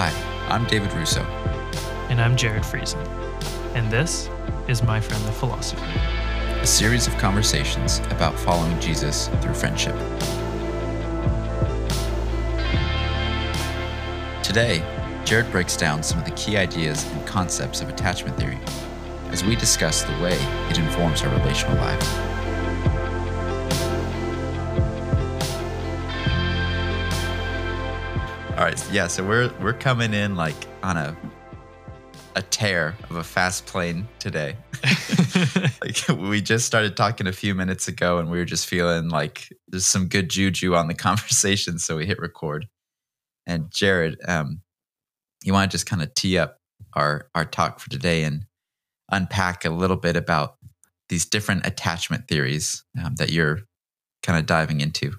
Hi, I'm David Russo. And I'm Jared Friesen. And this is My Friend the Philosopher, a series of conversations about following Jesus through friendship. Today, Jared breaks down some of the key ideas and concepts of attachment theory as we discuss the way it informs our relational lives. Yeah, so we're we're coming in like on a a tear of a fast plane today. like we just started talking a few minutes ago and we were just feeling like there's some good juju on the conversation, so we hit record. And Jared, um, you want to just kind of tee up our our talk for today and unpack a little bit about these different attachment theories um, that you're kind of diving into.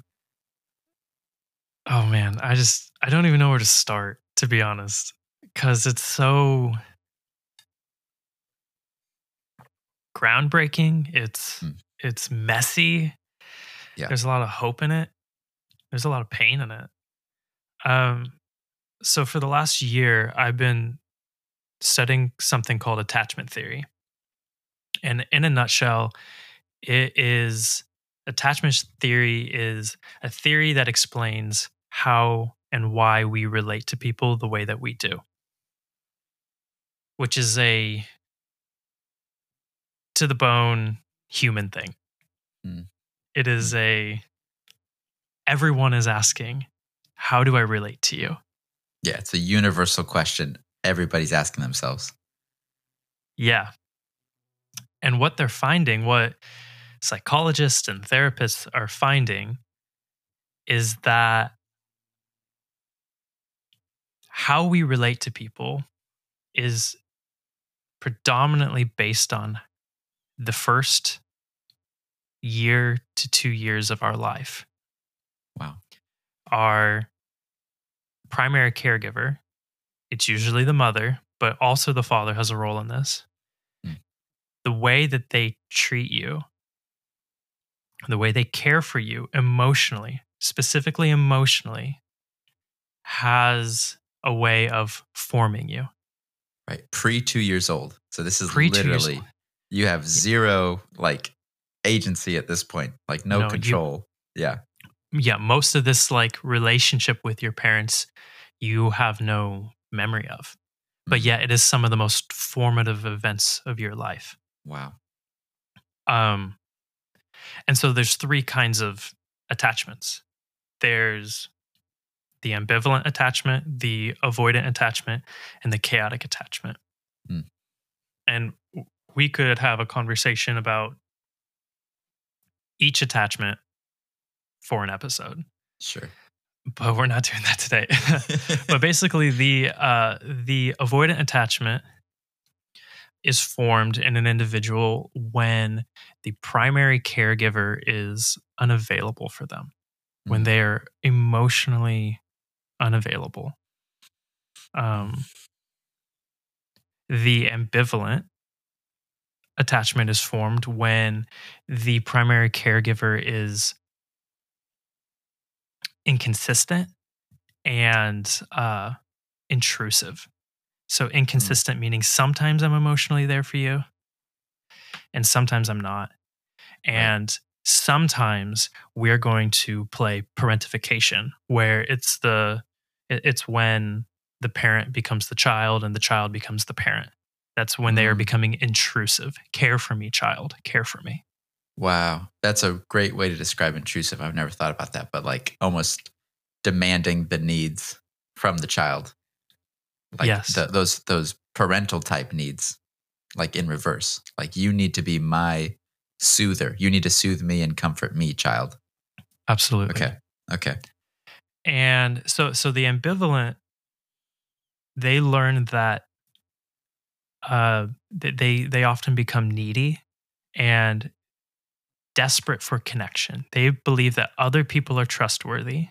Oh man, I just I don't even know where to start to be honest cuz it's so groundbreaking, it's mm. it's messy. Yeah. There's a lot of hope in it. There's a lot of pain in it. Um so for the last year I've been studying something called attachment theory. And in a nutshell, it is attachment theory is a theory that explains how and why we relate to people the way that we do, which is a to the bone human thing. Mm. It is hmm. a everyone is asking, how do I relate to you? Yeah, it's a universal question everybody's asking themselves. Yeah. And what they're finding, what psychologists and therapists are finding, is that how we relate to people is predominantly based on the first year to two years of our life. Wow. Our primary caregiver, it's usually the mother, but also the father has a role in this. Mm. The way that they treat you, the way they care for you emotionally, specifically emotionally, has a way of forming you. Right. Pre two years old. So this is Pre literally, you have zero like agency at this point, like no, no control. You, yeah. Yeah. Most of this like relationship with your parents, you have no memory of. But mm-hmm. it is some of the most formative events of your life. Wow. Um, and so there's three kinds of attachments. There's the ambivalent attachment, the avoidant attachment, and the chaotic attachment. Mm. And we could have a conversation about each attachment for an episode. Sure. But we're not doing that today. but basically the uh the avoidant attachment is formed in an individual when the primary caregiver is unavailable for them, mm. when they are emotionally unavailable. Um, the ambivalent attachment is formed when the primary caregiver is inconsistent and uh, intrusive. So, hmm. inconsistent mm. meaning sometimes I'm emotionally there for you and sometimes I'm not. And sometimes we're going to play parentification where it's the it's when the parent becomes the child and the child becomes the parent that's when they are mm. becoming intrusive care for me child care for me wow that's a great way to describe intrusive i've never thought about that but like almost demanding the needs from the child like yes. Those those parental type needs like in reverse like you need to be my soother. You need to soothe me and comfort me, child. Absolutely. Okay. Okay. And so so the ambivalent they learn that uh they they often become needy and desperate for connection. They believe that other people are trustworthy.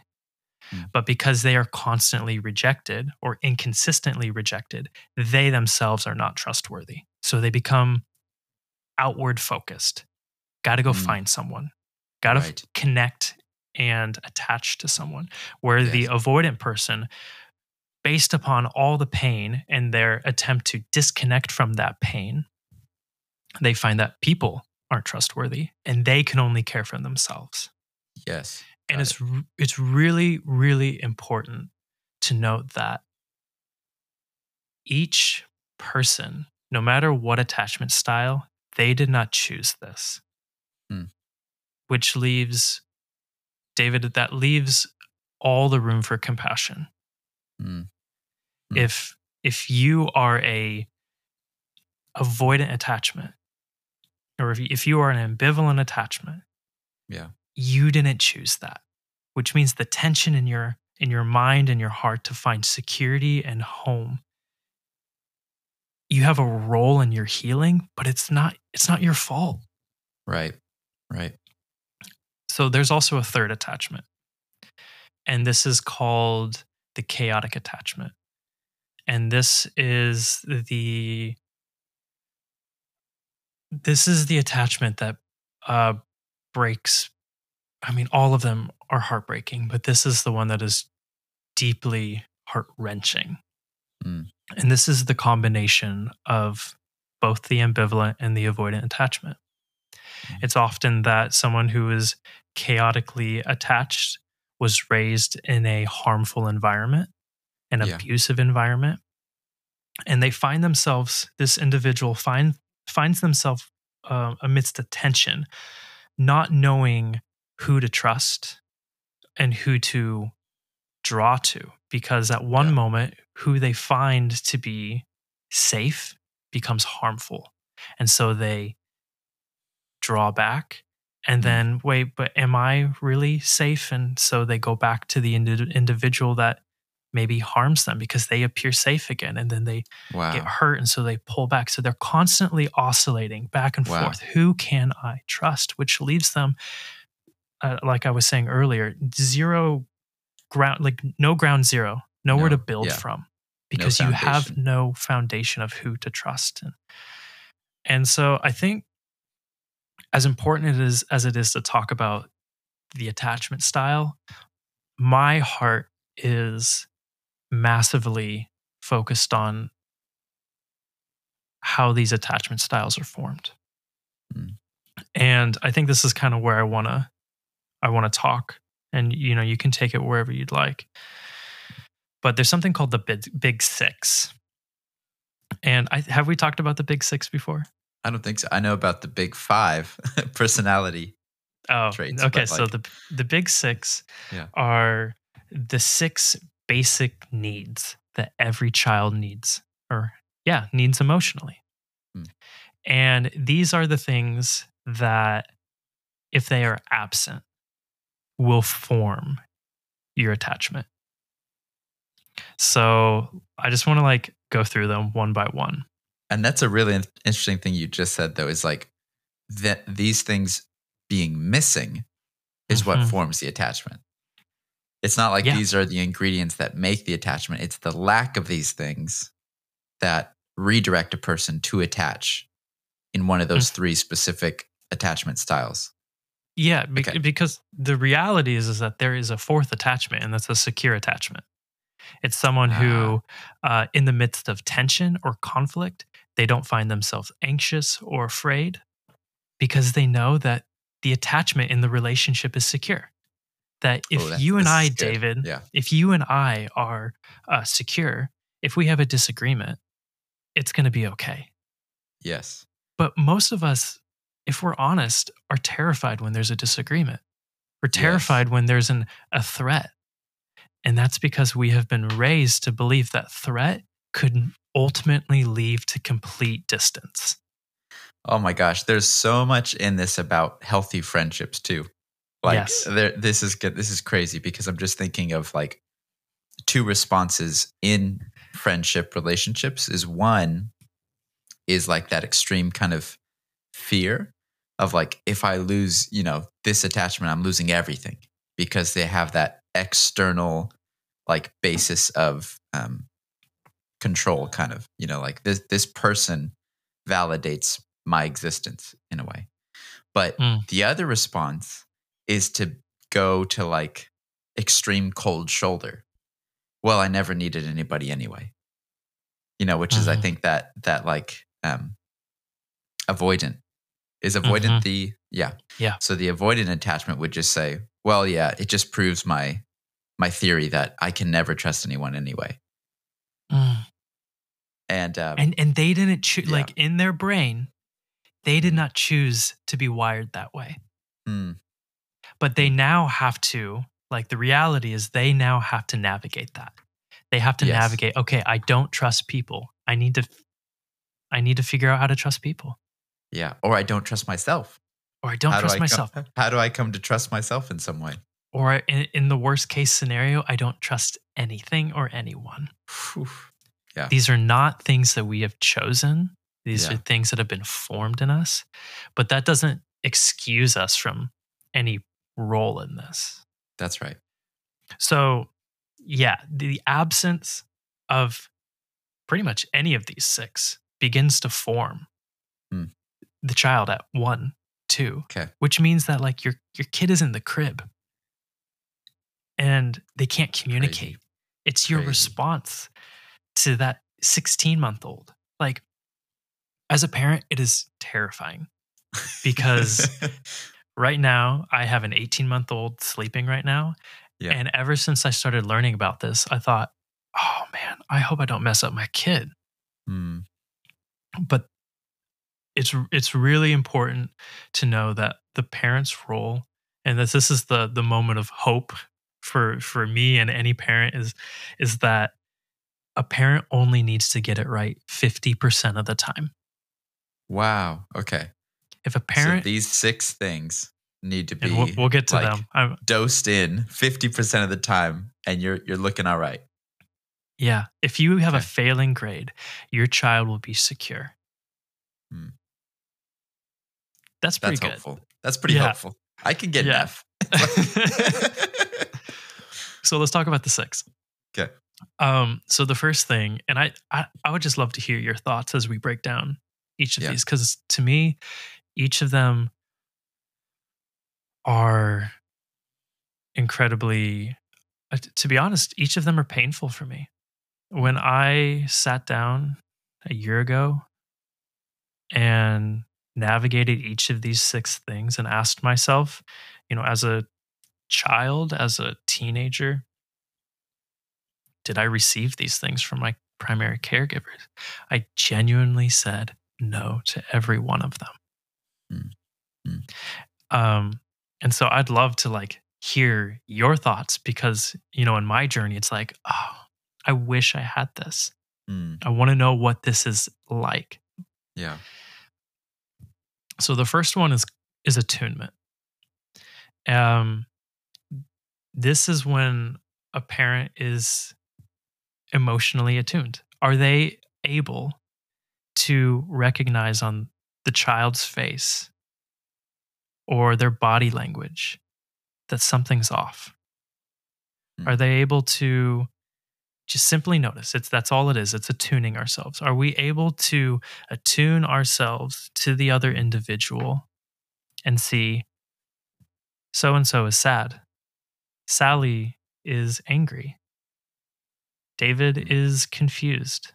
Hmm. But because they are constantly rejected or inconsistently rejected, they themselves are not trustworthy. So they become outward focused. Got to go mm. find someone. Got to right. f- connect and attach to someone. Where yes. the avoidant person based upon all the pain and their attempt to disconnect from that pain, they find that people aren't trustworthy and they can only care for themselves. Yes. And got it's r- it's really really important to note that each person, no matter what attachment style, they did not choose this. Hmm. Which leaves David that leaves all the room for compassion. Mm. Hmm. If if you are a avoidant attachment or if you, if you are an ambivalent attachment, Yeah. You didn't choose that, which means the tension in your in your mind and your heart to find security and home. You have a role in your healing, but it's not it's not your fault. Right. Right. So there's also a third attachment. And this is called the chaotic attachment. And this is the this is the attachment that uh breaks I mean all of them are heartbreaking, but this is the one that is deeply heart-wrenching. Mm. And this is the combination of both the ambivalent and the avoidant attachment. Mm. It's often that someone who is chaotically attached was raised in a harmful environment, an Yeah. abusive environment, and they find themselves. This individual find finds themselves uh, amidst a tension, not knowing who to trust and who to draw to, because at one Yeah. moment, who they find to be safe becomes harmful, and so they draw back and Mm. then wait but am i really safe and so they go back to the indi- individual that maybe harms them because they appear safe again and then they Wow. get hurt and so they pull back so they're constantly oscillating back and Wow. forth who can i trust which leaves them uh, like i was saying earlier zero ground like no ground zero nowhere No, to build yeah. from because you have no foundation of who to trust and, and so i think as important it is as it is to talk about the attachment style my heart is massively focused on how these attachment styles are formed Mm. and i think this is kind of where i want to i want to talk and you know you can take it wherever you'd like but there's something called the big, big six and I, have we talked about the big six before I don't think so. I know about the big five personality. Oh, traits, okay. but, so the the big six Yeah. are the six basic needs that every child needs, or yeah, needs emotionally. Hmm. And these are the things that, if they are absent, will form your attachment. So I just want to like go through them one by one. And that's a really interesting thing you just said, though, is like that these things being missing is what Mhm. forms the attachment. It's not like Yeah. these are the ingredients that make the attachment. It's the lack of these things that redirect a person to attach in one of those three specific attachment styles. Yeah, bec- Okay. because the reality is is that there is a fourth attachment, and that's a secure attachment. It's someone who, uh, in the midst of tension or conflict, they don't find themselves anxious or afraid because they know that the attachment in the relationship is secure. That if Oh, that- you and I. David, Yeah. if you and I are uh, secure, if we have a disagreement, it's going to be okay. Yes. But most of us, if we're honest, are terrified when there's a disagreement. We're Yes. terrified when there's an, a threat. And that's because we have been raised to believe that threat could ultimately lead to complete distance. Oh my gosh, there's so much in this about healthy friendships too. Like Yes. there this is good this is crazy because I'm just thinking of like two responses in friendship relationships is one is like that extreme kind of fear of like if I lose, you know, this attachment, I'm losing everything because they have that external like basis of um control kind of, you know, like this this person validates my existence in a way. But Mm. the other response is to go to like extreme cold shoulder well, I never needed anybody anyway. You know, which is I Mhm. think that that like um avoidant is avoidant Mhm. the yeah. Yeah. So the avoidant attachment would just say, well, yeah, it just proves my my theory that I can never trust anyone anyway. Mm. And um, And and they didn't choose Yeah. like in their brain, they did not choose to be wired that way. hmm, But they now have to like the reality is they now have to navigate that. They have to Yes. navigate, okay, I don't trust people. I need to I need to figure out how to trust people. Yeah, or I don't trust myself. Or I don't How do trust I myself. Come, how do I come to trust myself in some way? Or in, in the worst case scenario, I don't trust anything or anyone. Phew. These are not things that we have chosen. These Yeah. are things that have been formed in us. But that doesn't excuse us from any role in this. That's right. So, yeah, the absence of pretty much any of these six begins to form Hmm. The child at one, two, Okay. which means that like your your kid is in the crib and they can't communicate. It's your Crazy. response to that 16 month old. Like, as a parent, it is terrifying because right now I have an 18 month old sleeping right now. Yeah. And ever since I started learning about this, I thought, oh man, I hope I don't mess up my kid. Hmm, But it's it's really important to know that the parent's role and that this is the the moment of hope for for me and any parent is is that a parent only needs to get it right 50% of the time. wow. Okay. If a parent so these six things need to be we'll, we'll get to like, them. I'm, dosed in 50% of the time and you're you're looking all right. Yeah. If you have a failing grade, your child will be secure. Hmm. That's pretty That's good. hopeful. That's pretty Yeah. hopeful. I can get Yeah. enough. so let's talk about the six. Okay. Um, so the first thing, and I, I I would just love to hear your thoughts as we break down each of Yeah. these, because to me, each of them are incredibly uh, to be honest, each of them are painful for me. When I sat down a year ago and navigated each of these six things and asked myself, you know, as a child, as a teenager, did I receive these things from my primary caregivers? I genuinely said no to every one of them. Mm. Mm. Um, and so I'd love to like hear your thoughts because, you know, in my journey, it's like, oh, I wish I had this. Hmm, I want to know what this is like. yeah. So the first one is is attunement. Um this is when a parent is emotionally attuned. Are they able to recognize on the child's face or their body language that something's off? Hmm. Are they able to just simply notice. It's that's all it is. It's attuning ourselves. Are we able to attune ourselves to the other individual and see so and so is sad. Sally is angry. David Mm. is confused.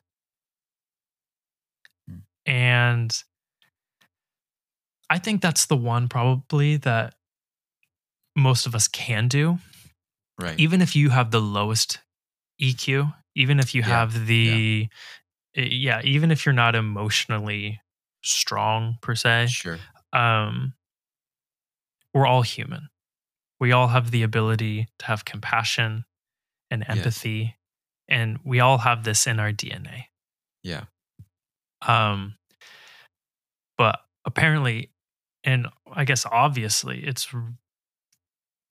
Mm. and i think that's the one probably that most of us can do. Right. even if you have the lowest EQ, even if you Yeah, have the eh, yeah, even if you're not emotionally strong per se, sure. um we're all human. We all have the ability to have compassion and empathy and we all have this in our DNA. Yeah. Um but apparently and I guess obviously it's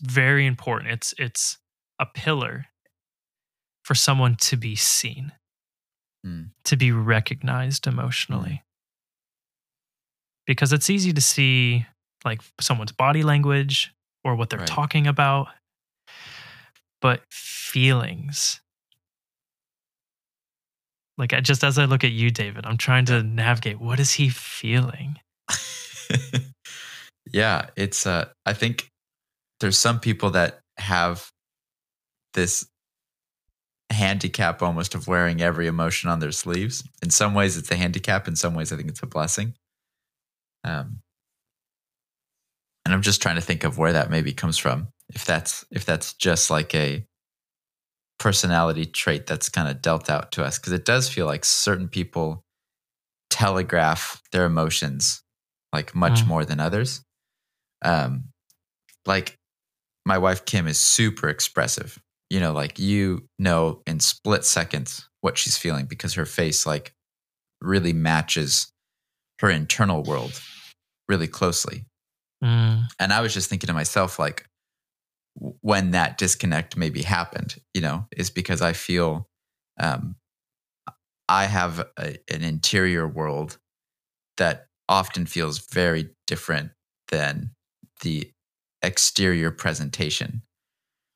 very important. It's it's a pillar for someone to be seen, Hmm. to be recognized emotionally. Because it's easy to see like someone's body language or what they're Right. talking about, but feelings. Like I just as I look at you, David, I'm trying to navigate what is he feeling? yeah, it's uh I think there's some people that have this handicap almost of wearing every emotion on their sleeves. In some ways, it's a handicap. In some ways, I think it's a blessing. Um, and I'm just trying to think of where that maybe comes from. If that's if that's just like a personality trait that's kind of dealt out to us, because it does feel like certain people telegraph their emotions like much Mm. more than others. Um, like my wife Kim is super expressive. You know, like you know in split seconds what she's feeling because her face like really matches her internal world really closely. Mm, And I was just thinking to myself, like, when that disconnect maybe happened, you know, is because I feel um, I have a, an interior world that often feels very different than the exterior presentation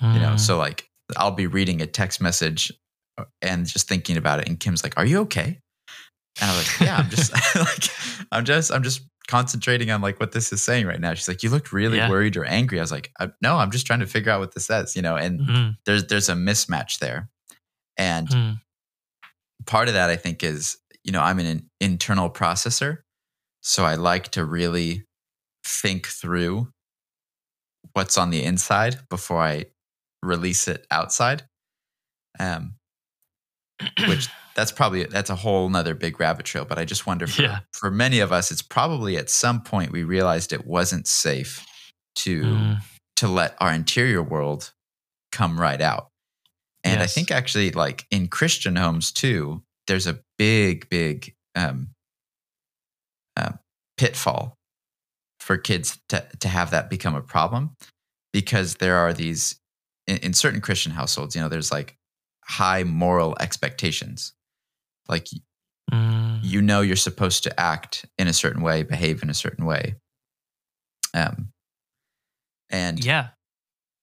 you know? Mm, so like i'll be reading a text message uh, and just thinking about it and kim's like are you okay? And i'm like yeah i'm just like i'm just i'm just concentrating on like what this is saying right now. She's like you look really Yeah. worried or angry. I was like I, no i'm just trying to figure out what this says you know and mm, there's there's a mismatch there. And mm, part of that i think is you know i'm an internal processor so i like to really think through what's on the inside before i release it outside um which that's probably that's a whole nother big rabbit trail but i just wonder for, Yeah. for many of us it's probably at some point we realized it wasn't safe to mm, to let our interior world come right out. And I think actually, like in Christian homes too, there's a big, big um, uh, pitfall for kids to, to have that become a problem because there are these, in, in certain Christian households, you know, there's like high moral expectations. Like mm, you know you're supposed to act in a certain way, behave in a certain way. Um, and yeah.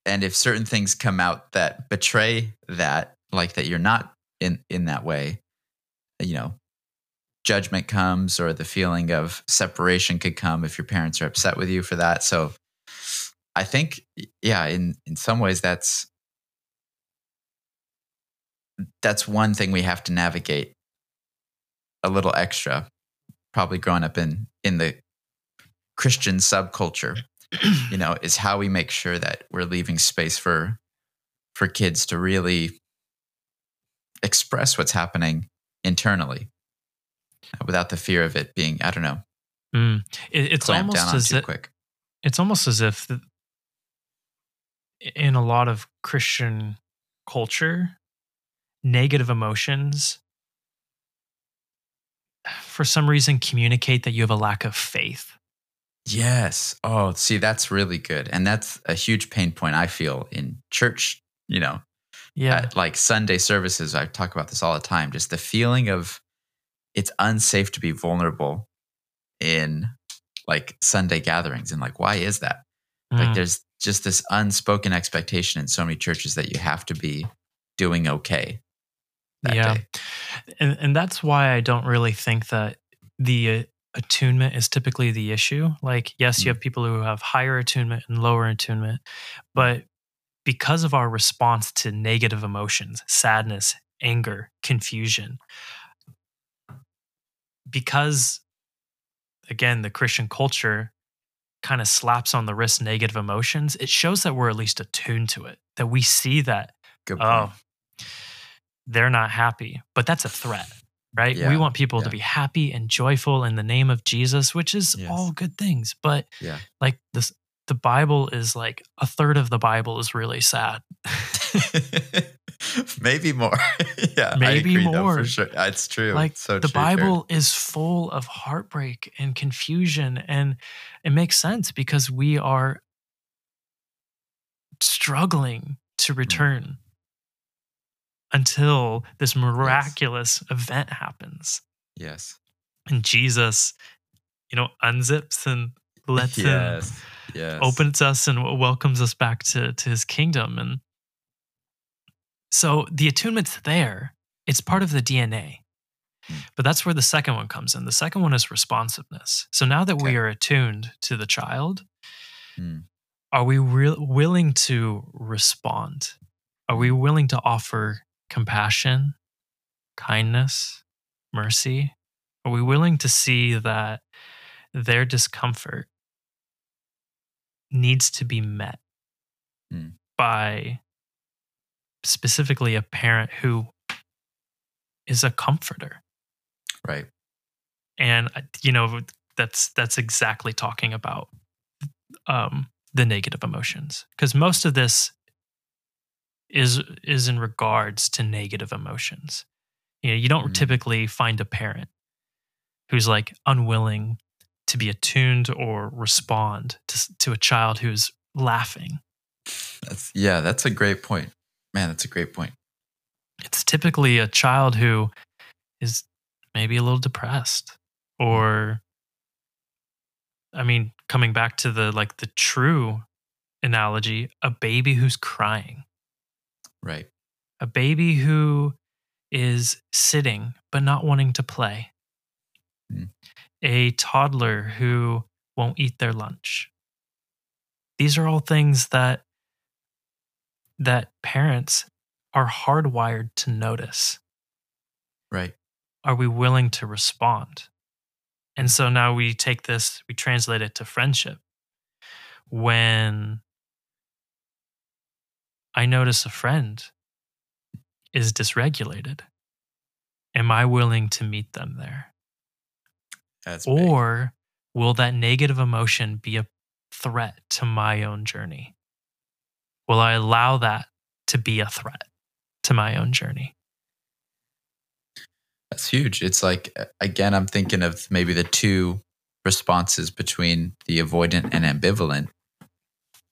and if certain things come out that betray that like that you're not in in that way you know judgment comes or the feeling of separation could come if your parents are upset with you for that so i think yeah in in some ways that's that's one thing we have to navigate a little extra probably growing up in in the christian subculture you know is how we make sure that we're leaving space for for kids to really express what's happening internally uh, without the fear of it being i don't know Mm. It, it's almost as if, quick it's almost as if in a lot of Christian culture, negative emotions for some reason communicate that you have a lack of faith. yes oh see that's really good and that's a huge pain point i feel in church you know Yeah. like sunday services i talk about this all the time just the feeling of it's unsafe to be vulnerable in like sunday gatherings and like why is that Like Mm. there's just this unspoken expectation in so many churches that you have to be doing okay that Yeah. day. and and that's why I don't really think that the uh, attunement is typically the issue. Like, yes, you Mm. have people who have higher attunement and lower attunement, but because of our response to negative emotions, sadness, anger, confusion, because again, the Christian culture kind of slaps on the wrist negative emotions, it shows that we're at least attuned to it, that we see that oh, they're not happy. But that's a threat, right? Yeah, we want people yeah. to be happy and joyful in the name of Jesus, which is Yes. all good things. But Yeah. like this, the Bible is like a third of the Bible is really sad. Maybe more. yeah, Maybe agree, though, more. for sure. It's true. like It's so the true. Bible is full of heartbreak and confusion. And it makes sense because we are struggling to hmm. return until this miraculous event happens. Yes. and Jesus, you know, unzips and lets yes. Yes. opens us and welcomes us back to to his kingdom. And so the attunement's there. It's part of the DNA. Hmm. But that's where the second one comes in. The second one is responsiveness. So now that we are attuned to the child, Hmm. are we re- willing to respond? Are we willing to offer compassion, kindness, mercy? Are we willing to see that their discomfort needs to be met Hmm. by specifically a parent who is a comforter? Right. and uh, you know that's that's exactly talking about um the negative emotions because most of this is is in regards to negative emotions you know you don't Mhm. typically find a parent who's like unwilling to be attuned or respond to to a child who's laughing That's yeah, that's a great point. Man, that's a great point. it's typically a child who is maybe a little depressed or i mean coming back to the like the true analogy a baby who's crying Right. a baby who is sitting but not wanting to play Hmm. a toddler who won't eat their lunch these are all things that that parents are hardwired to notice Right. are we willing to respond? And so now we take this, we translate it to friendship. When I notice a friend is dysregulated, am I willing to meet them there? That's big. Or will that negative emotion be a threat to my own journey? Will I allow that to be a threat to my own journey? That's huge. It's like again, I'm thinking of maybe the two responses between the avoidant and ambivalent.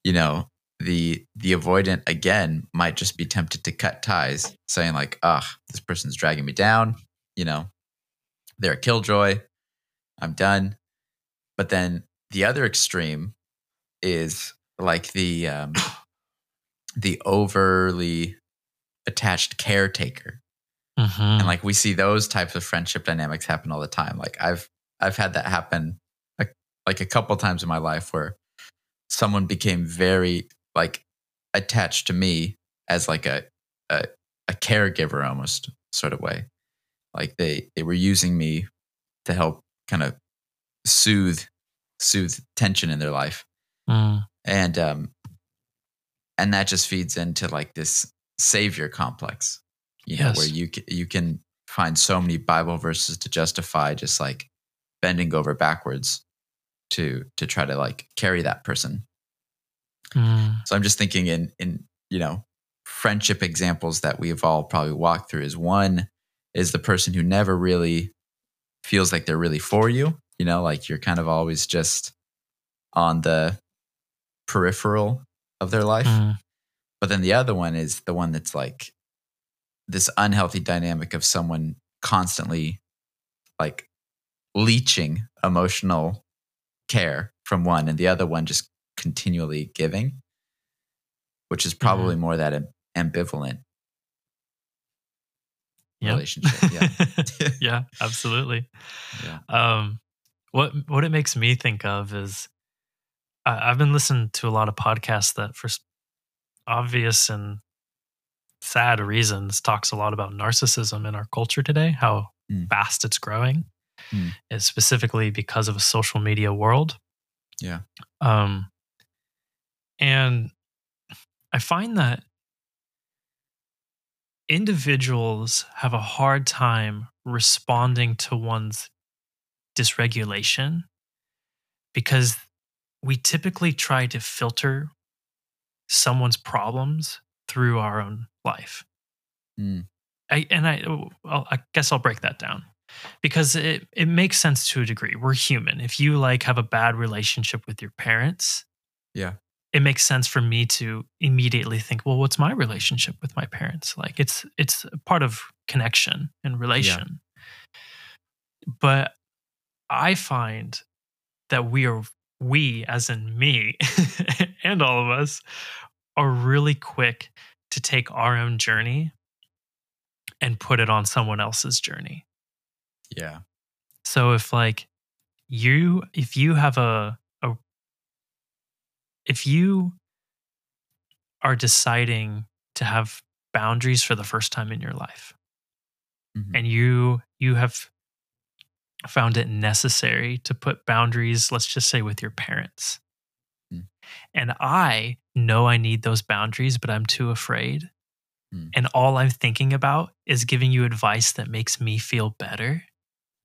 You know, the the avoidant again might just be tempted to cut ties, saying like, "Ah, this person's dragging me down." You know, they're a killjoy. I'm done. But then the other extreme is like the um, the overly attached caretaker. And like we see those types of friendship dynamics happen all the time. Like i've i've had that happen a, like a couple times in my life where someone became very like attached to me as like a a, a caregiver almost sort of way. Like they they were using me to help kind of soothe soothe tension in their life. Mm, and um and that just feeds into like this savior complex you know where you you can find so many bible verses to justify just like bending over backwards to to try to like carry that person. Mm, so i'm just thinking in in you know friendship examples that we've all probably walked through is one is the person who never really feels like they're really for you you know like you're kind of always just on the peripheral of their life mm. but then the other one is the one that's like this unhealthy dynamic of someone constantly like leeching emotional care from one and the other one just continually giving, which is probably more that am- ambivalent Yep. relationship. Yeah. yeah, absolutely. yeah. Um, what what it makes me think of is I've been listening to a lot of podcasts that, for obvious and sad reasons, talks a lot about narcissism in our culture today. How Mm. fast it's growing, Mm. is specifically because of a social media world. Yeah. Um, and I find that individuals have a hard time responding to one's dysregulation because we typically try to filter someone's problems through our own life. Mm. I, and I, well, I guess I'll break that down because it, it makes sense to a degree. We're human. If you like have a bad relationship with your parents, Yeah. it makes sense for me to immediately think, well, what's my relationship with my parents? Like it's it's a part of connection and relation. But I find that we are we, as in me and all of us, are really quick to take our own journey and put it on someone else's journey. Yeah. So if like you if you have a a if you are deciding to have boundaries for the first time in your life Mhm. and you you have found it necessary to put boundaries let's just say with your parents Mm. and i know i need those boundaries but i'm too afraid Mm. and all i'm thinking about is giving you advice that makes me feel better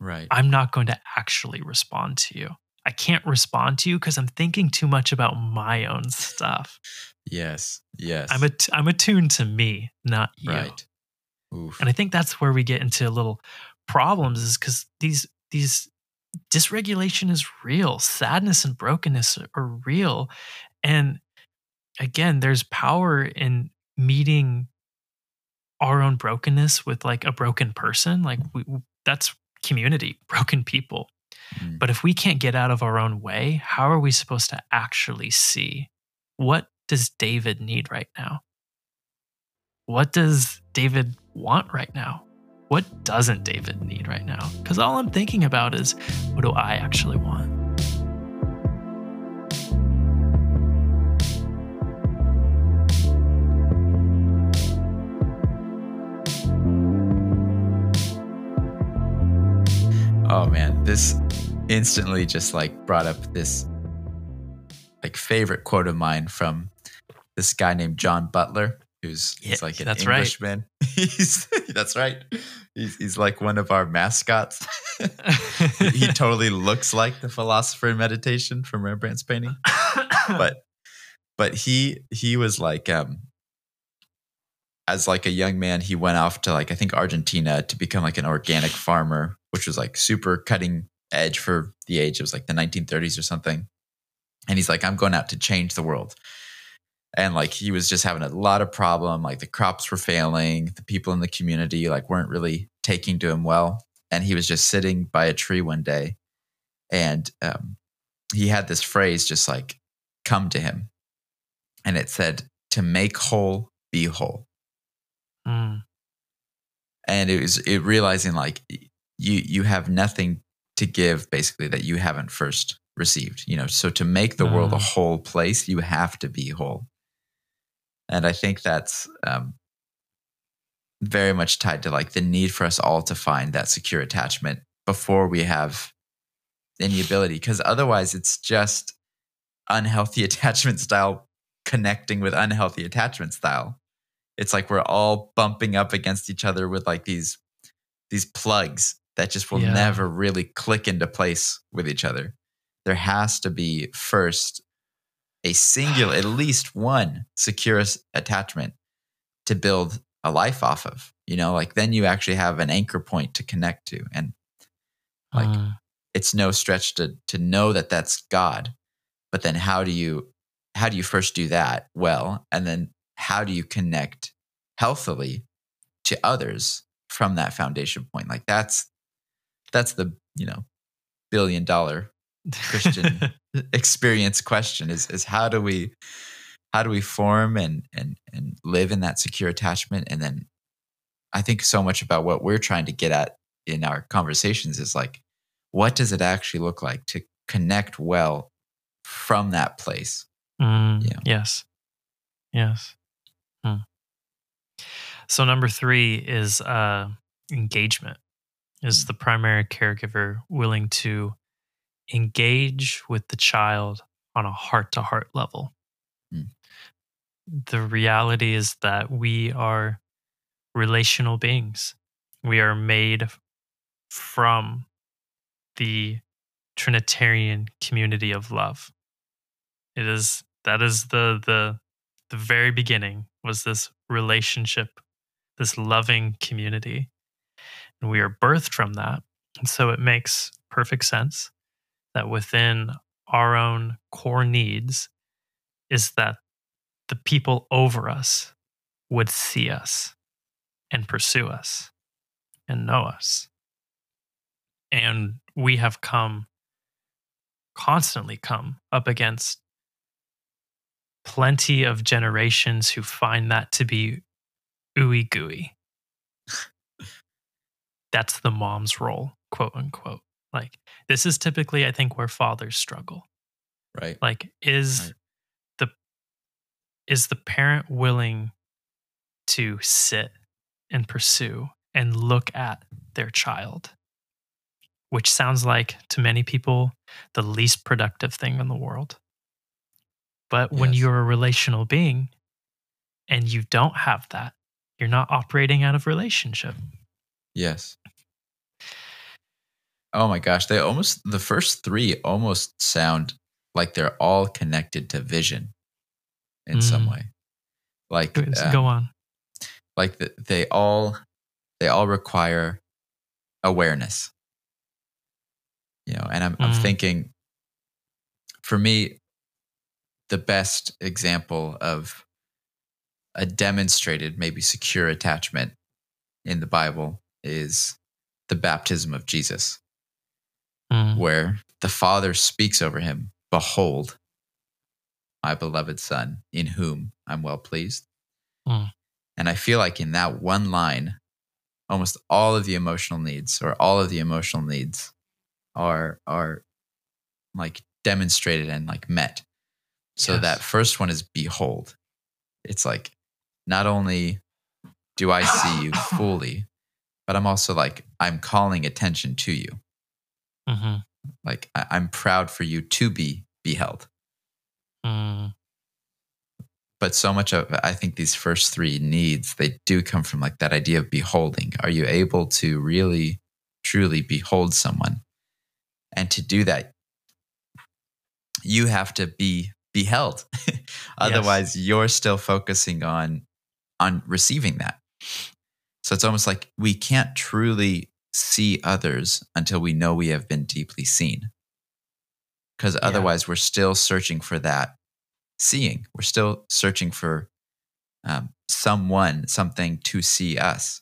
right. i'm not going to actually respond to you i can't respond to you because i'm thinking too much about my own stuff yes. Yes. i'm att- i'm attuned to me not you right. Oof. and I think that's where we get into little problems is because these these dysregulation is real. Sadness and brokenness are real. And again, there's power in meeting our own brokenness with like a broken person. Like we, that's community, broken people. Mm. But if we can't get out of our own way, how are we supposed to actually see what does David need right now? What does David want right now? What doesn't David need right now? Because all I'm thinking about is what do I actually want? Oh man, this instantly just like brought up this like favorite quote of mine from this guy named John Butler, who's he's Yeah, like an that's right. He's that's right. He's he's like one of our mascots. he he totally looks like the philosopher in meditation from Rembrandt's painting. But but he he was like um as like a young man he went off to like i think argentina to become like an organic farmer which was like super cutting edge for the age it was like the 1930s or something and he's like i'm going out to change the world and like he was just having a lot of problem like the crops were failing the people in the community like weren't really taking to him well and he was just sitting by a tree one day and um, he had this phrase just like come to him and it said to make whole be whole. Mm, and it was it realizing like you you have nothing to give basically that you haven't first received you know? So to make the world a Mm. whole place you have to be whole and i think that's um, very much tied to like the need for us all to find that secure attachment before we have any ability. Because otherwise it's just unhealthy attachment style connecting with unhealthy attachment style. It's like we're all bumping up against each other with like these these plugs that just will Yeah. never really click into place with each other. There has to be first a singular at least one secure attachment to build a life off of you know like then you actually have an anchor point to connect to and like mm, it's no stretch to to know that that's god but then how do you how do you first do that well and then how do you connect healthily to others from that foundation point? Like that's that's the you know billion dollar Christian experience question is is how do we how do we form and and and live in that secure attachment and then i think so much about what we're trying to get at in our conversations is like what does it actually look like to connect well from that place Mm, Yeah. Yes. Yes. Hmm. So number three is uh, engagement. Is Mm. the primary caregiver willing to engage with the child on a heart to heart level? Mm. The reality is that we are relational beings. We are made from the Trinitarian community of love. It is that is the the the very beginning was this relationship, this loving community. And we are birthed from that. And so it makes perfect sense that within our own core needs is that the people over us would see us and pursue us and know us. And we have come constantly come up against plenty of generations who find that to be ooey gooey. That's the mom's role, quote unquote. Like, this is typically, I think, where fathers struggle. right Like, is Right. the is the parent willing to sit and pursue and look at their child, which sounds like to many people the least productive thing in the world. But when Yes. you're a relational being and you don't have that, you're not operating out of relationship. Yes. Oh my gosh, they almost the first 3 almost sound like they're all connected to vision in some Mm. way. Like Go um, go on. like the, they all they all require awareness you know and i'm, I'm Mm. thinking for me the best example of a demonstrated maybe secure attachment in the bible is the baptism of jesus Mm. where the father speaks over him behold my beloved son in whom i'm well pleased Mm. and i feel like in that one line almost all of the emotional needs or all of the emotional needs are are like demonstrated and like met so Yes. that first one is behold it's like not only do i see you fully but i'm also like i'm calling attention to you Mhm. like I, i'm proud for you to be beheld Mm. but so much of i think these first three needs they do come from like that idea of beholding. Are you able to really truly behold someone? And to do that you have to be beheld otherwise you're still focusing on on receiving that. So it's almost like we can't truly see others until we know we have been deeply seen because otherwise we're still searching for that seeing. We're still searching for um, someone, something to see us.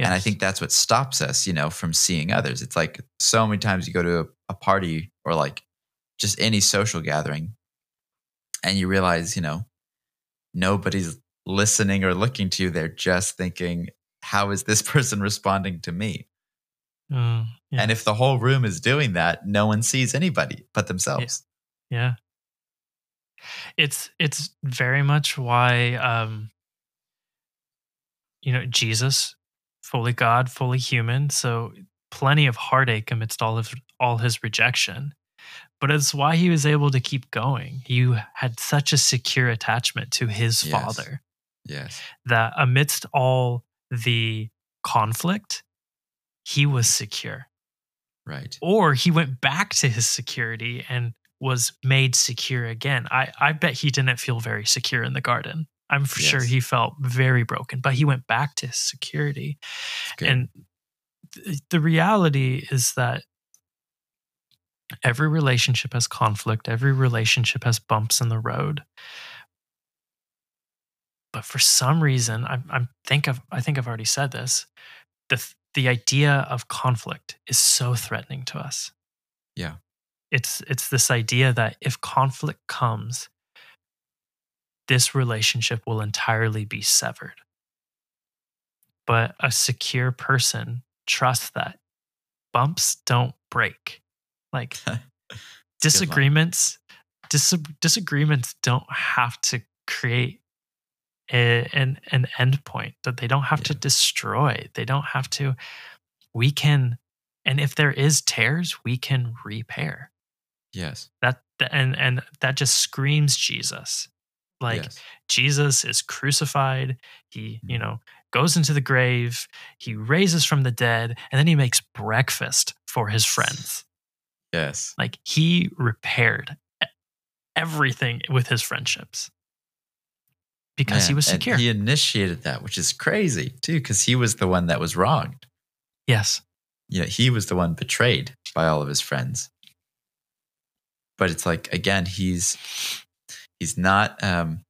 And I think that's what stops us, you know, from seeing others. It's like so many times you go to a, a party or like just any social gathering and you realize, you know, nobody's listening or looking to you. They're just thinking, how is this person responding to me? Mm, And if the whole room is doing that, no one sees anybody but themselves. Yeah. It's it's very much why um you know Jesus fully God, fully human, so plenty of heartache amidst all of all his rejection. But it's why he was able to keep going. He had such a secure attachment to his Yes. father Yes. that amidst all the conflict, he was secure. Right. or he went back to his security and was made secure again. I, I bet he didn't feel very secure in the garden. I'm for sure he felt very broken, but he went back to his security. Good. And th- the reality is that every relationship has conflict, every relationship has bumps in the road. But for some reason, I, I think I've, I think I've already said this. The the idea of conflict is so threatening to us. Yeah. It's it's this idea that if conflict comes, this relationship will entirely be severed. But a secure person trusts that bumps don't break. Like disagreements dis- disagreements don't have to create a, an an end point that they don't have to destroy they don't have to we can and if there is tears we can repair yes. that and and that just screams jesus like yes. jesus is crucified he you Mhm. know goes into the grave he raises from the dead and then he makes breakfast for his friends Yes. like he repaired everything with his friendships because he was secure. He initiated that, which is crazy too, because he was the one that was wronged. yes. Yeah, he was the one betrayed by all of his friends. But it's like again, he's he's not um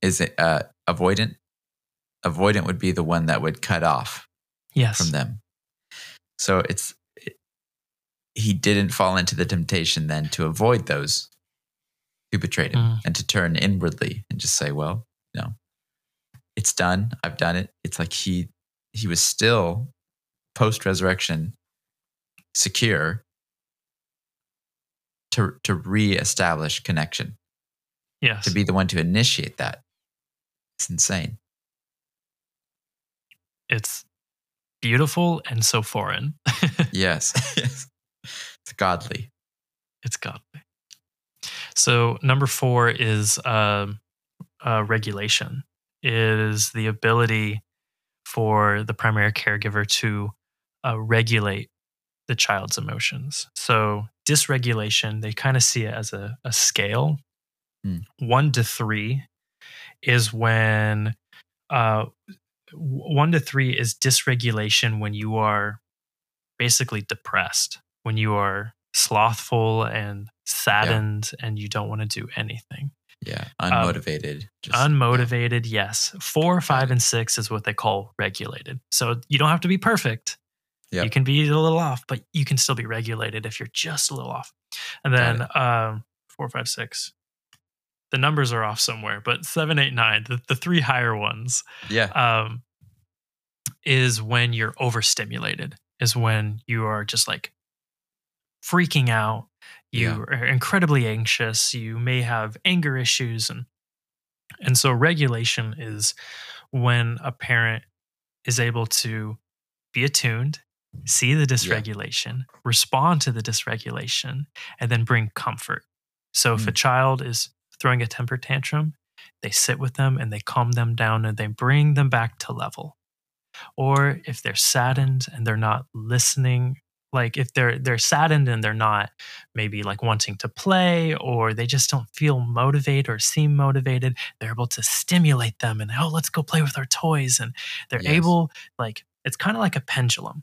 is it uh avoidant? Avoidant would be the one that would cut off Yes. from them. So it's it, he didn't fall into the temptation then to avoid those who betrayed him Mm. and to turn inwardly and just say, well, no, it's done. I've done it. It's like he he was still post resurrection secure to to reestablish connection, Yes. to be the one to initiate that. It's insane. It's beautiful and so foreign. yes. yes. It's godly. It's godly. So number four is uh, uh, regulation. Is the ability for the primary caregiver to uh, regulate the child's emotions. So dysregulation, they kind of see it as a, a scale. Mm. One to three is when uh, one to three is dysregulation when you are basically depressed, when you are slothful and saddened yeah. and you don't want to do anything. Yeah, unmotivated. Um, just, unmotivated, yeah. yes. Four, five, and six is what they call regulated. So you don't have to be perfect. Yep. You can be a little off, but you can still be regulated if you're just a little off. And then um, four, five, six. The numbers are off somewhere, but seven, eight, nine, the, the three higher ones. Yeah. Um, is when you're overstimulated, is when you are just like freaking out. You yeah. are incredibly anxious. You may have anger issues. And, and so regulation is when a parent is able to be attuned see the dysregulation, yeah. respond to the dysregulation, and then bring comfort. So if mm. a child is throwing a temper tantrum, they sit with them and they calm them down and they bring them back to level. Or if they're saddened and they're not listening, like if they're they're saddened and they're not maybe like wanting to play or they just don't feel motivated or seem motivated, they're able to stimulate them and oh, let's go play with our toys and they're yes. able like it's kind of like a pendulum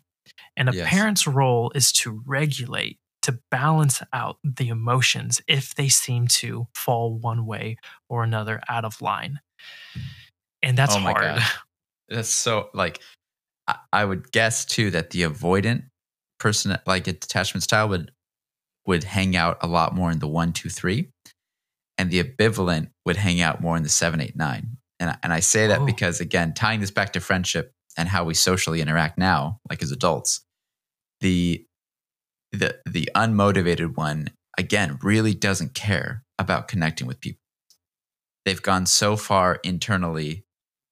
and a yes. parent's role is to regulate, to balance out the emotions if they seem to fall one way or another out of line. And that's oh hard. God. That's so like I, I would guess too that the avoidant person like a detachment style would would hang out a lot more in the one, two, three. And the ambivalent would hang out more in the seven, eight, nine. And, and I say that oh. because again, tying this back to friendship and how we socially interact now, like as adults, the the the unmotivated one again really doesn't care about connecting with people. They've gone so far internally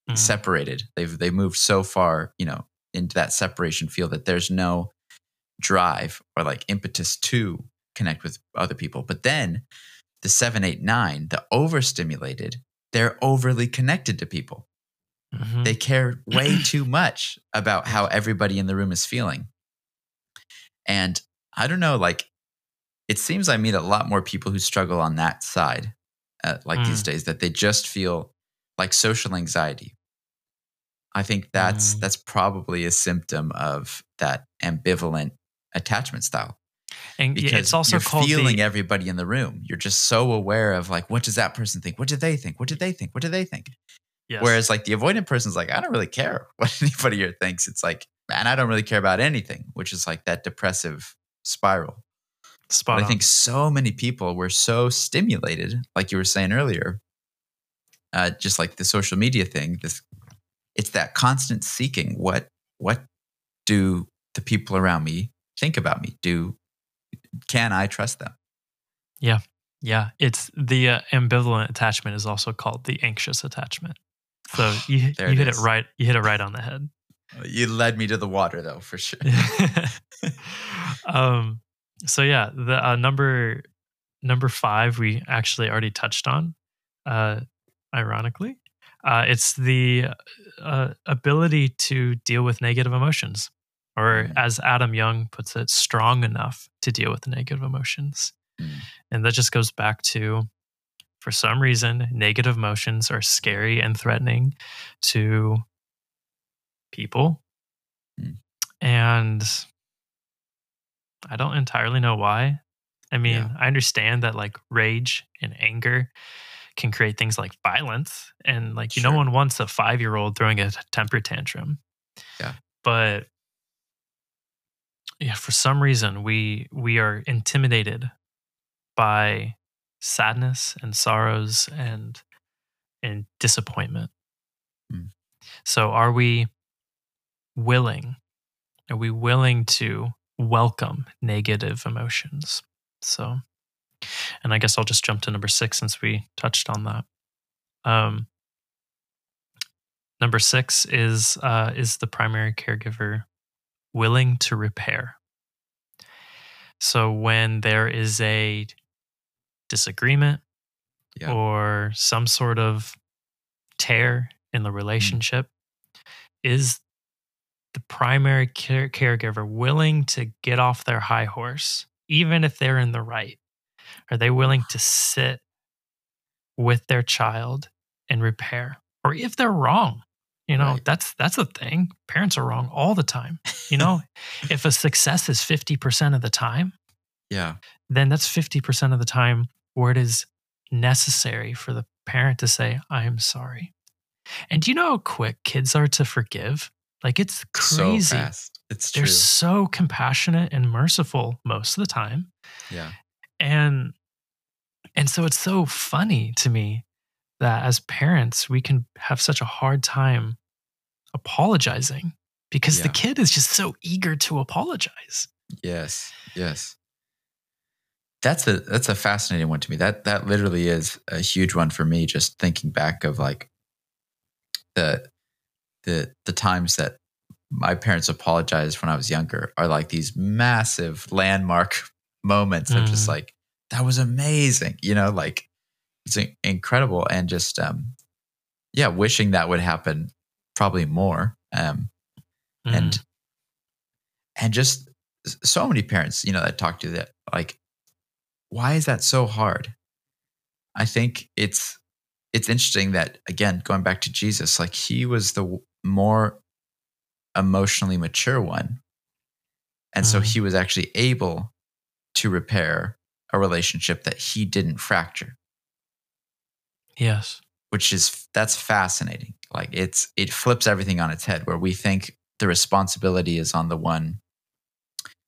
mm. separated. They've they moved so far, you know, into that separation field that there's no drive or like impetus to connect with other people. But then the 789, the overstimulated, they're overly connected to people. Mm-hmm. They care way too much about how everybody in the room is feeling. And I don't know, like, it seems I meet a lot more people who struggle on that side, uh, like mm. these days, that they just feel like social anxiety. I think that's mm. that's probably a symptom of that ambivalent attachment style. And because it's also you're called feeling the, everybody in the room. You're just so aware of like, what does that person think? What do they think? What do they think? What do they think? Yes. Whereas like the avoidant person's like, I don't really care what anybody here thinks. It's like, man, I don't really care about anything, which is like that depressive spiral. Spot but I think so many people were so stimulated, like you were saying earlier, uh, just like the social media thing. This, it's that constant seeking. What what do the people around me think about me? Do can I trust them? Yeah, yeah. It's the uh, ambivalent attachment is also called the anxious attachment. So you you it hit is. it right. You hit it right on the head. You led me to the water, though, for sure. um. So yeah, the uh, number number five we actually already touched on. Uh, ironically, uh, it's the uh, ability to deal with negative emotions, or mm. as Adam Young puts it, strong enough to deal with negative emotions. Mm. And that just goes back to for some reason, negative emotions are scary and threatening to people. Mm. And I don't entirely know why. I mean, yeah. I understand that like rage and anger can create things like violence. And like, sure. no one wants a five year old throwing a temper tantrum. Yeah. But yeah, for some reason we we are intimidated by sadness and sorrows and and disappointment. Mm. So are we willing? Are we willing to welcome negative emotions? So and I guess I'll just jump to number 6 since we touched on that. Um Number six is uh, is the primary caregiver willing to repair. So when there is a disagreement Yeah. or some sort of tear in the Hmm. relationship, is the primary care- caregiver willing to get off their high horse, even if they're in the right? Are they willing to sit with their child and repair? Or if they're wrong, you know, Right. that's that's the thing. Parents are wrong all the time. You know, if a success is 50% of the time, Yeah. then that's 50% of the time where it is necessary for the parent to say, I am sorry. And do you know how quick kids are to forgive? Like it's crazy. So fast. It's true. They're true. so compassionate and merciful most of the time. yeah. And and so it's so funny to me that as parents we can have such a hard time apologizing because the kid is just so eager to apologize. Yes. Yes. That's a that's a fascinating one to me. That that literally is a huge one for me. Just thinking back of like the the the times that my parents apologized when I was younger are like these massive landmark moments of just Mm. like that was amazing. You know, like it's incredible and just um yeah, wishing that would happen probably more. Um Mm. and and just so many parents you know that talk to that like why is that so hard i think it's it's interesting that again going back to jesus like he was the more emotionally mature one and so Mhm. he was actually able to repair a relationship that he didn't fracture yes. which is that's fascinating like it's it flips everything on its head where we think the responsibility is on the one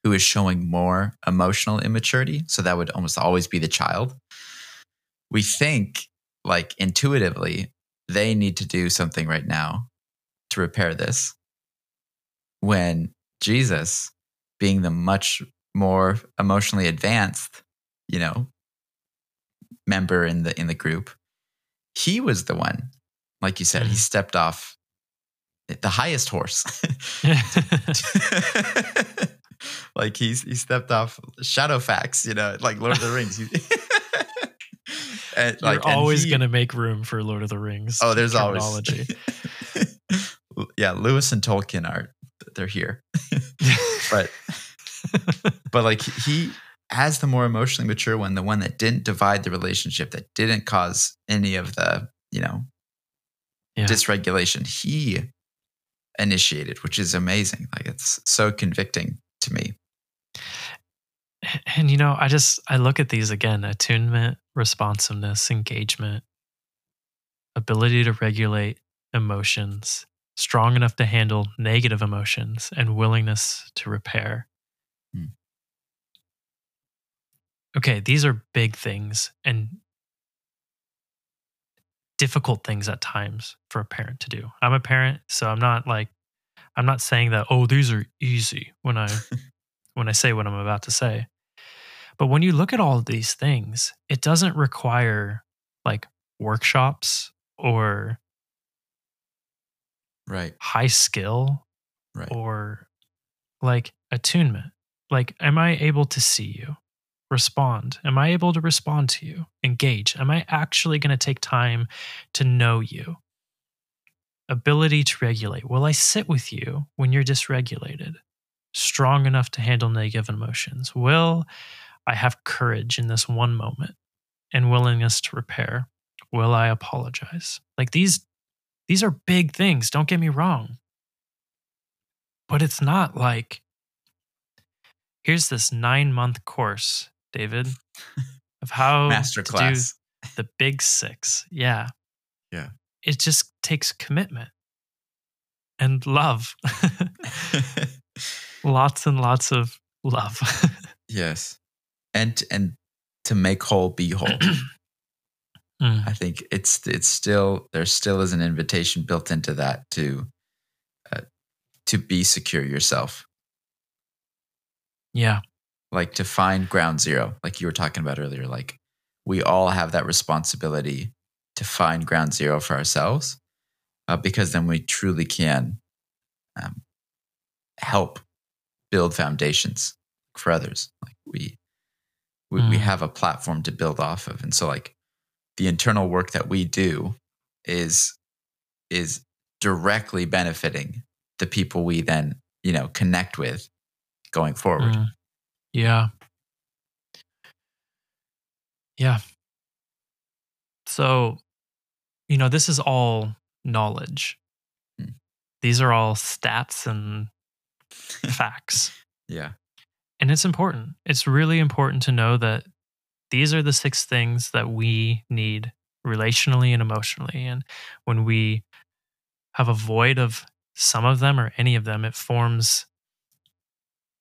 who is showing more emotional immaturity so that would almost always be the child we think like intuitively they need to do something right now to repair this when jesus being the much more emotionally advanced you know member in the in the group he was the one like you said he Mhm. stepped off the highest horse like he's he stepped off shadowfax you know like lord of the rings and, You're like, always he- going to make room for Lord of the Rings. oh there's terminology. always yeah lewis and tolkien are they're here but but like he as the more emotionally mature one the one that didn't divide the relationship that didn't cause any of the you know Yeah. dysregulation he initiated which is amazing like it's so convicting to me and you know, I just I look at these again: attunement, responsiveness, engagement, ability to regulate emotions, strong enough to handle negative emotions, and willingness to repair. Hmm. Okay, these are big things and difficult things at times for a parent to do. I'm a parent, so I'm not like I'm not saying that oh these are easy when I when I say what I'm about to say. But when you look at all of these things, it doesn't require like workshops or right high skill right or like attunement. Like, am I able to see you? Respond. Am I able to respond to you? Engage. Am I actually going to take time to know you? Ability to regulate. Will I sit with you when you're dysregulated? Strong enough to handle negative emotions? Will I have courage in this one moment and willingness to repair? Will I apologize? Like these these are big things, don't get me wrong. But it's not like here's this 9-month course, David, of how master to do the big 6. Yeah. Yeah. It just takes commitment and love. lots and lots of love. yes and and to make whole be whole Mm. i think it's it's still there still is an invitation built into that to uh, to be secure yourself yeah. Like to find ground zero like you were talking about earlier like we all have that responsibility to find ground zero for ourselves uh, because then we truly can um, help build foundations for others. Like we, we, mm. we have a platform to build off of, and so like the internal work that we do is is directly benefiting the people we then you know connect with going forward. Mm. Yeah. Yeah. So, you know, this is all knowledge. Hmm. These are all stats and facts. Yeah. And it's important. It's really important to know that these are the six things that we need relationally and emotionally. And when we have a void of some of them or any of them, it forms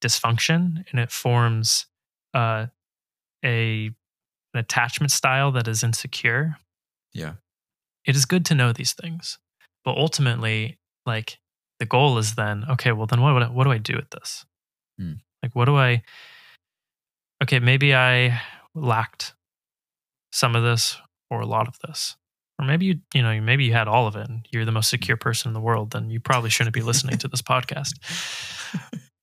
dysfunction and it forms uh, a an attachment style that is insecure. Yeah. It is good to know these things. But ultimately, like the goal is then, okay, well then what what do I do with this? Hmm. Like what do I Okay, maybe I lacked some of this or a lot of this. Or maybe you, you know, maybe you had all of it and you're the most secure person in the world, then you probably shouldn't be listening to this podcast.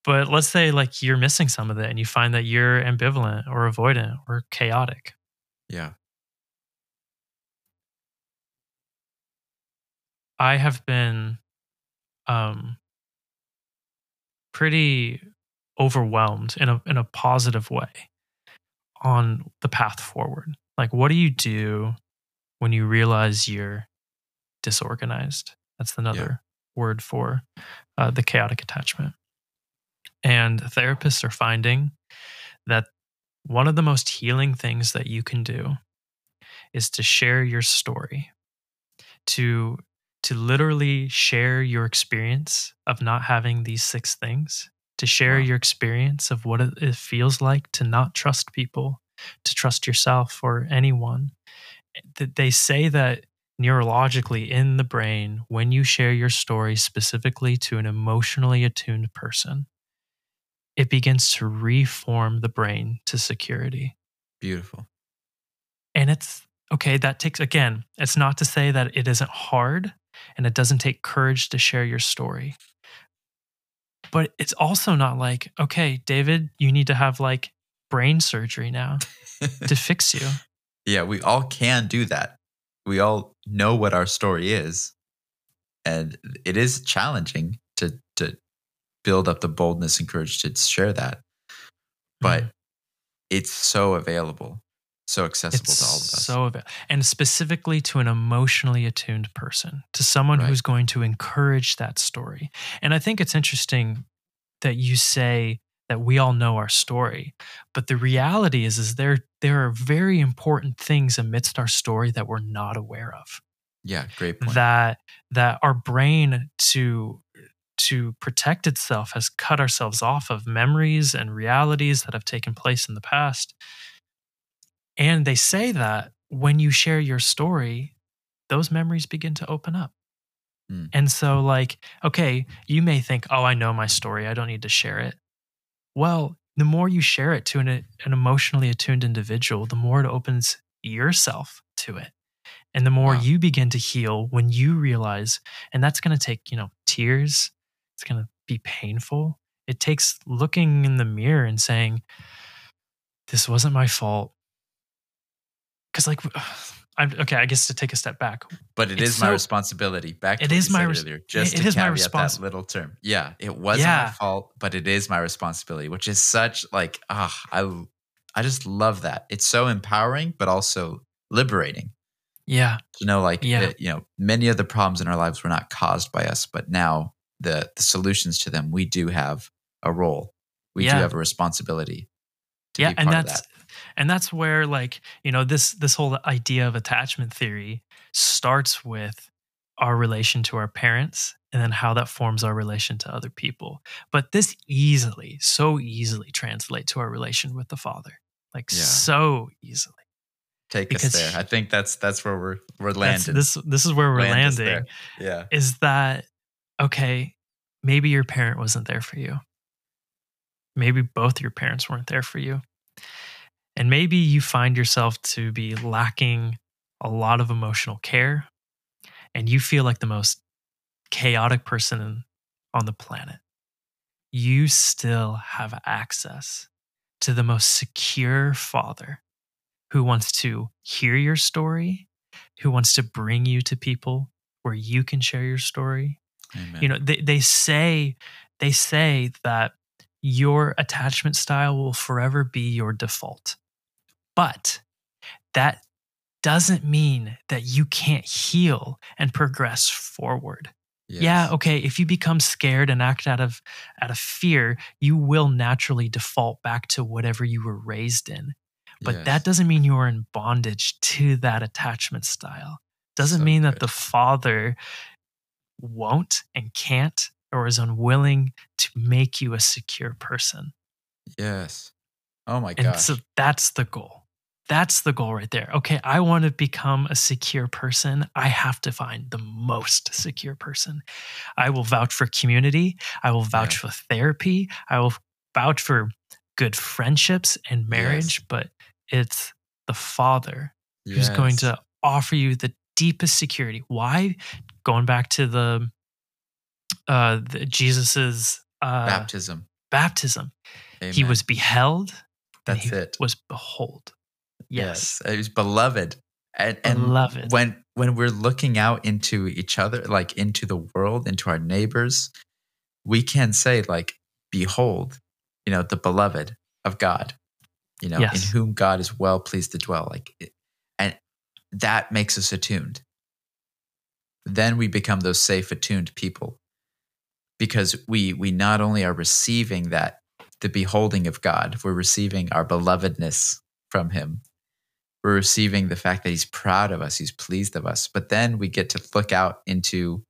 But let's say like you're missing some of it and you find that you're ambivalent or avoidant or chaotic. Yeah. I have been um pretty overwhelmed in a in a positive way on the path forward. Like what do you do when you realize you're disorganized? That's another yeah. word for uh, the chaotic attachment. And therapists are finding that one of the most healing things that you can do is to share your story, to to literally share your experience of not having these six things, to share wow. your experience of what it feels like to not trust people, to trust yourself or anyone. They say that neurologically in the brain, when you share your story specifically to an emotionally attuned person, it begins to reform the brain to security. Beautiful. And it's okay, that takes, again, it's not to say that it isn't hard and it doesn't take courage to share your story. But it's also not like, okay, David, you need to have like brain surgery now to fix you. Yeah, we all can do that. We all know what our story is. And it is challenging build up the boldness and courage to share that. But mm. it's so available, so accessible it's to all of us. So available. And specifically to an emotionally attuned person, to someone right. who's going to encourage that story. And I think it's interesting that you say that we all know our story. But the reality is, is there there are very important things amidst our story that we're not aware of. Yeah, great point. That that our brain to to protect itself has cut ourselves off of memories and realities that have taken place in the past. And they say that when you share your story, those memories begin to open up. Mm. And so, like, okay, you may think, oh, I know my story. I don't need to share it. Well, the more you share it to an, an emotionally attuned individual, the more it opens yourself to it. And the more wow. you begin to heal when you realize, and that's going to take, you know, tears, it's going to be painful. It takes looking in the mirror and saying, this wasn't my fault. Because, like, I'm okay. I guess to take a step back, but it is so, my responsibility. Back to it is my res- earlier, just it, to caveat respons- that little term. Yeah, it wasn't yeah. my fault, but it is my responsibility, which is such like ah, oh, I I just love that. It's so empowering, but also liberating. Yeah, you know, like yeah. It, you know, many of the problems in our lives were not caused by us, but now the the solutions to them, we do have a role. We yeah. do have a responsibility. yeah, and that's that. and that's where like you know this this whole idea of attachment theory starts with our relation to our parents and then how that forms our relation to other people. But this easily, so easily translate to our relation with the Father, like yeah. so easily. Take because us there. I think that's that's where we're we're landing. This this is where we're Land landing. Yeah, is that okay, maybe your parent wasn't there for you. Maybe both your parents weren't there for you. And maybe you find yourself to be lacking a lot of emotional care and you feel like the most chaotic person on the planet, you still have access to the most secure father who wants to hear your story, who wants to bring you to people where you can share your story. Amen. You know, they, they say they say that your attachment style will forever be your default. But that doesn't mean that you can't heal and progress forward. Yes. Yeah, okay, if you become scared and act out of out of fear, you will naturally default back to whatever you were raised in. But Yes. that doesn't mean you're in bondage to that attachment style. Doesn't So mean that good. the father won't and can't or is unwilling to make you a secure person. Yes. Oh my God. And so that's the goal. That's the goal right there. Okay, I want to become a secure person. I have to find the most secure person. I will vouch for community. I will vouch for therapy. I will vouch for good friendships and marriage, but it's the father who's going to offer you the deepest security. Why? Going back to the uh the Jesus's uh baptism. baptism. He was beheld That's he it. was behold. Yes. He was beloved. And, and Beloved. when when we're looking out into each other, like into the world, into our neighbors, we can say, like, behold, you know, the beloved of God, you know, Yes. in whom God is well pleased to dwell. Like it- and that makes us attuned. Then we become those safe attuned people. Because we we not only are receiving that the beholding of God, we're receiving our belovedness from him we're receiving the fact that he's proud of us, he's pleased of us. But then we get to look out into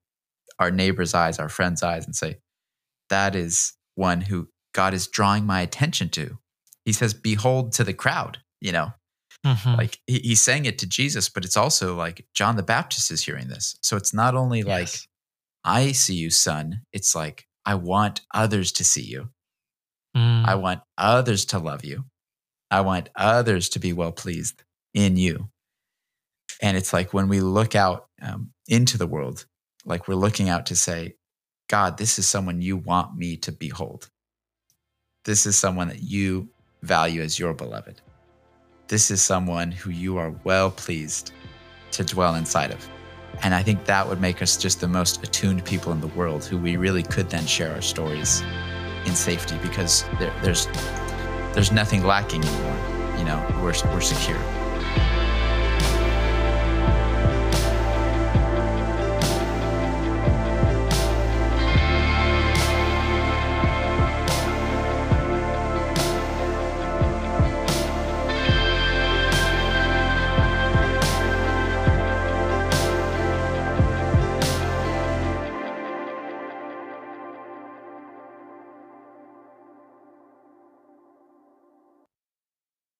our neighbor's eyes, our friend's eyes, and say, that is one who God is drawing my attention to. He says, Behold to the crowd, you know, Mhm. like he- he's saying it to Jesus, but it's also like John the Baptist is hearing this. So it's not only like, I see you, son. It's like, I want others to see you. Mm. I want others to love you. I want others to be well pleased in you. And it's like when we look out um, into the world, like we're looking out to say, God, this is someone you want me to behold. This is someone that you value as your beloved. This is someone who you are well pleased to dwell inside of. And I think that would make us just the most attuned people in the world who we really could then share our stories in safety because there, there's there's nothing lacking anymore. You know, we're, we're secure.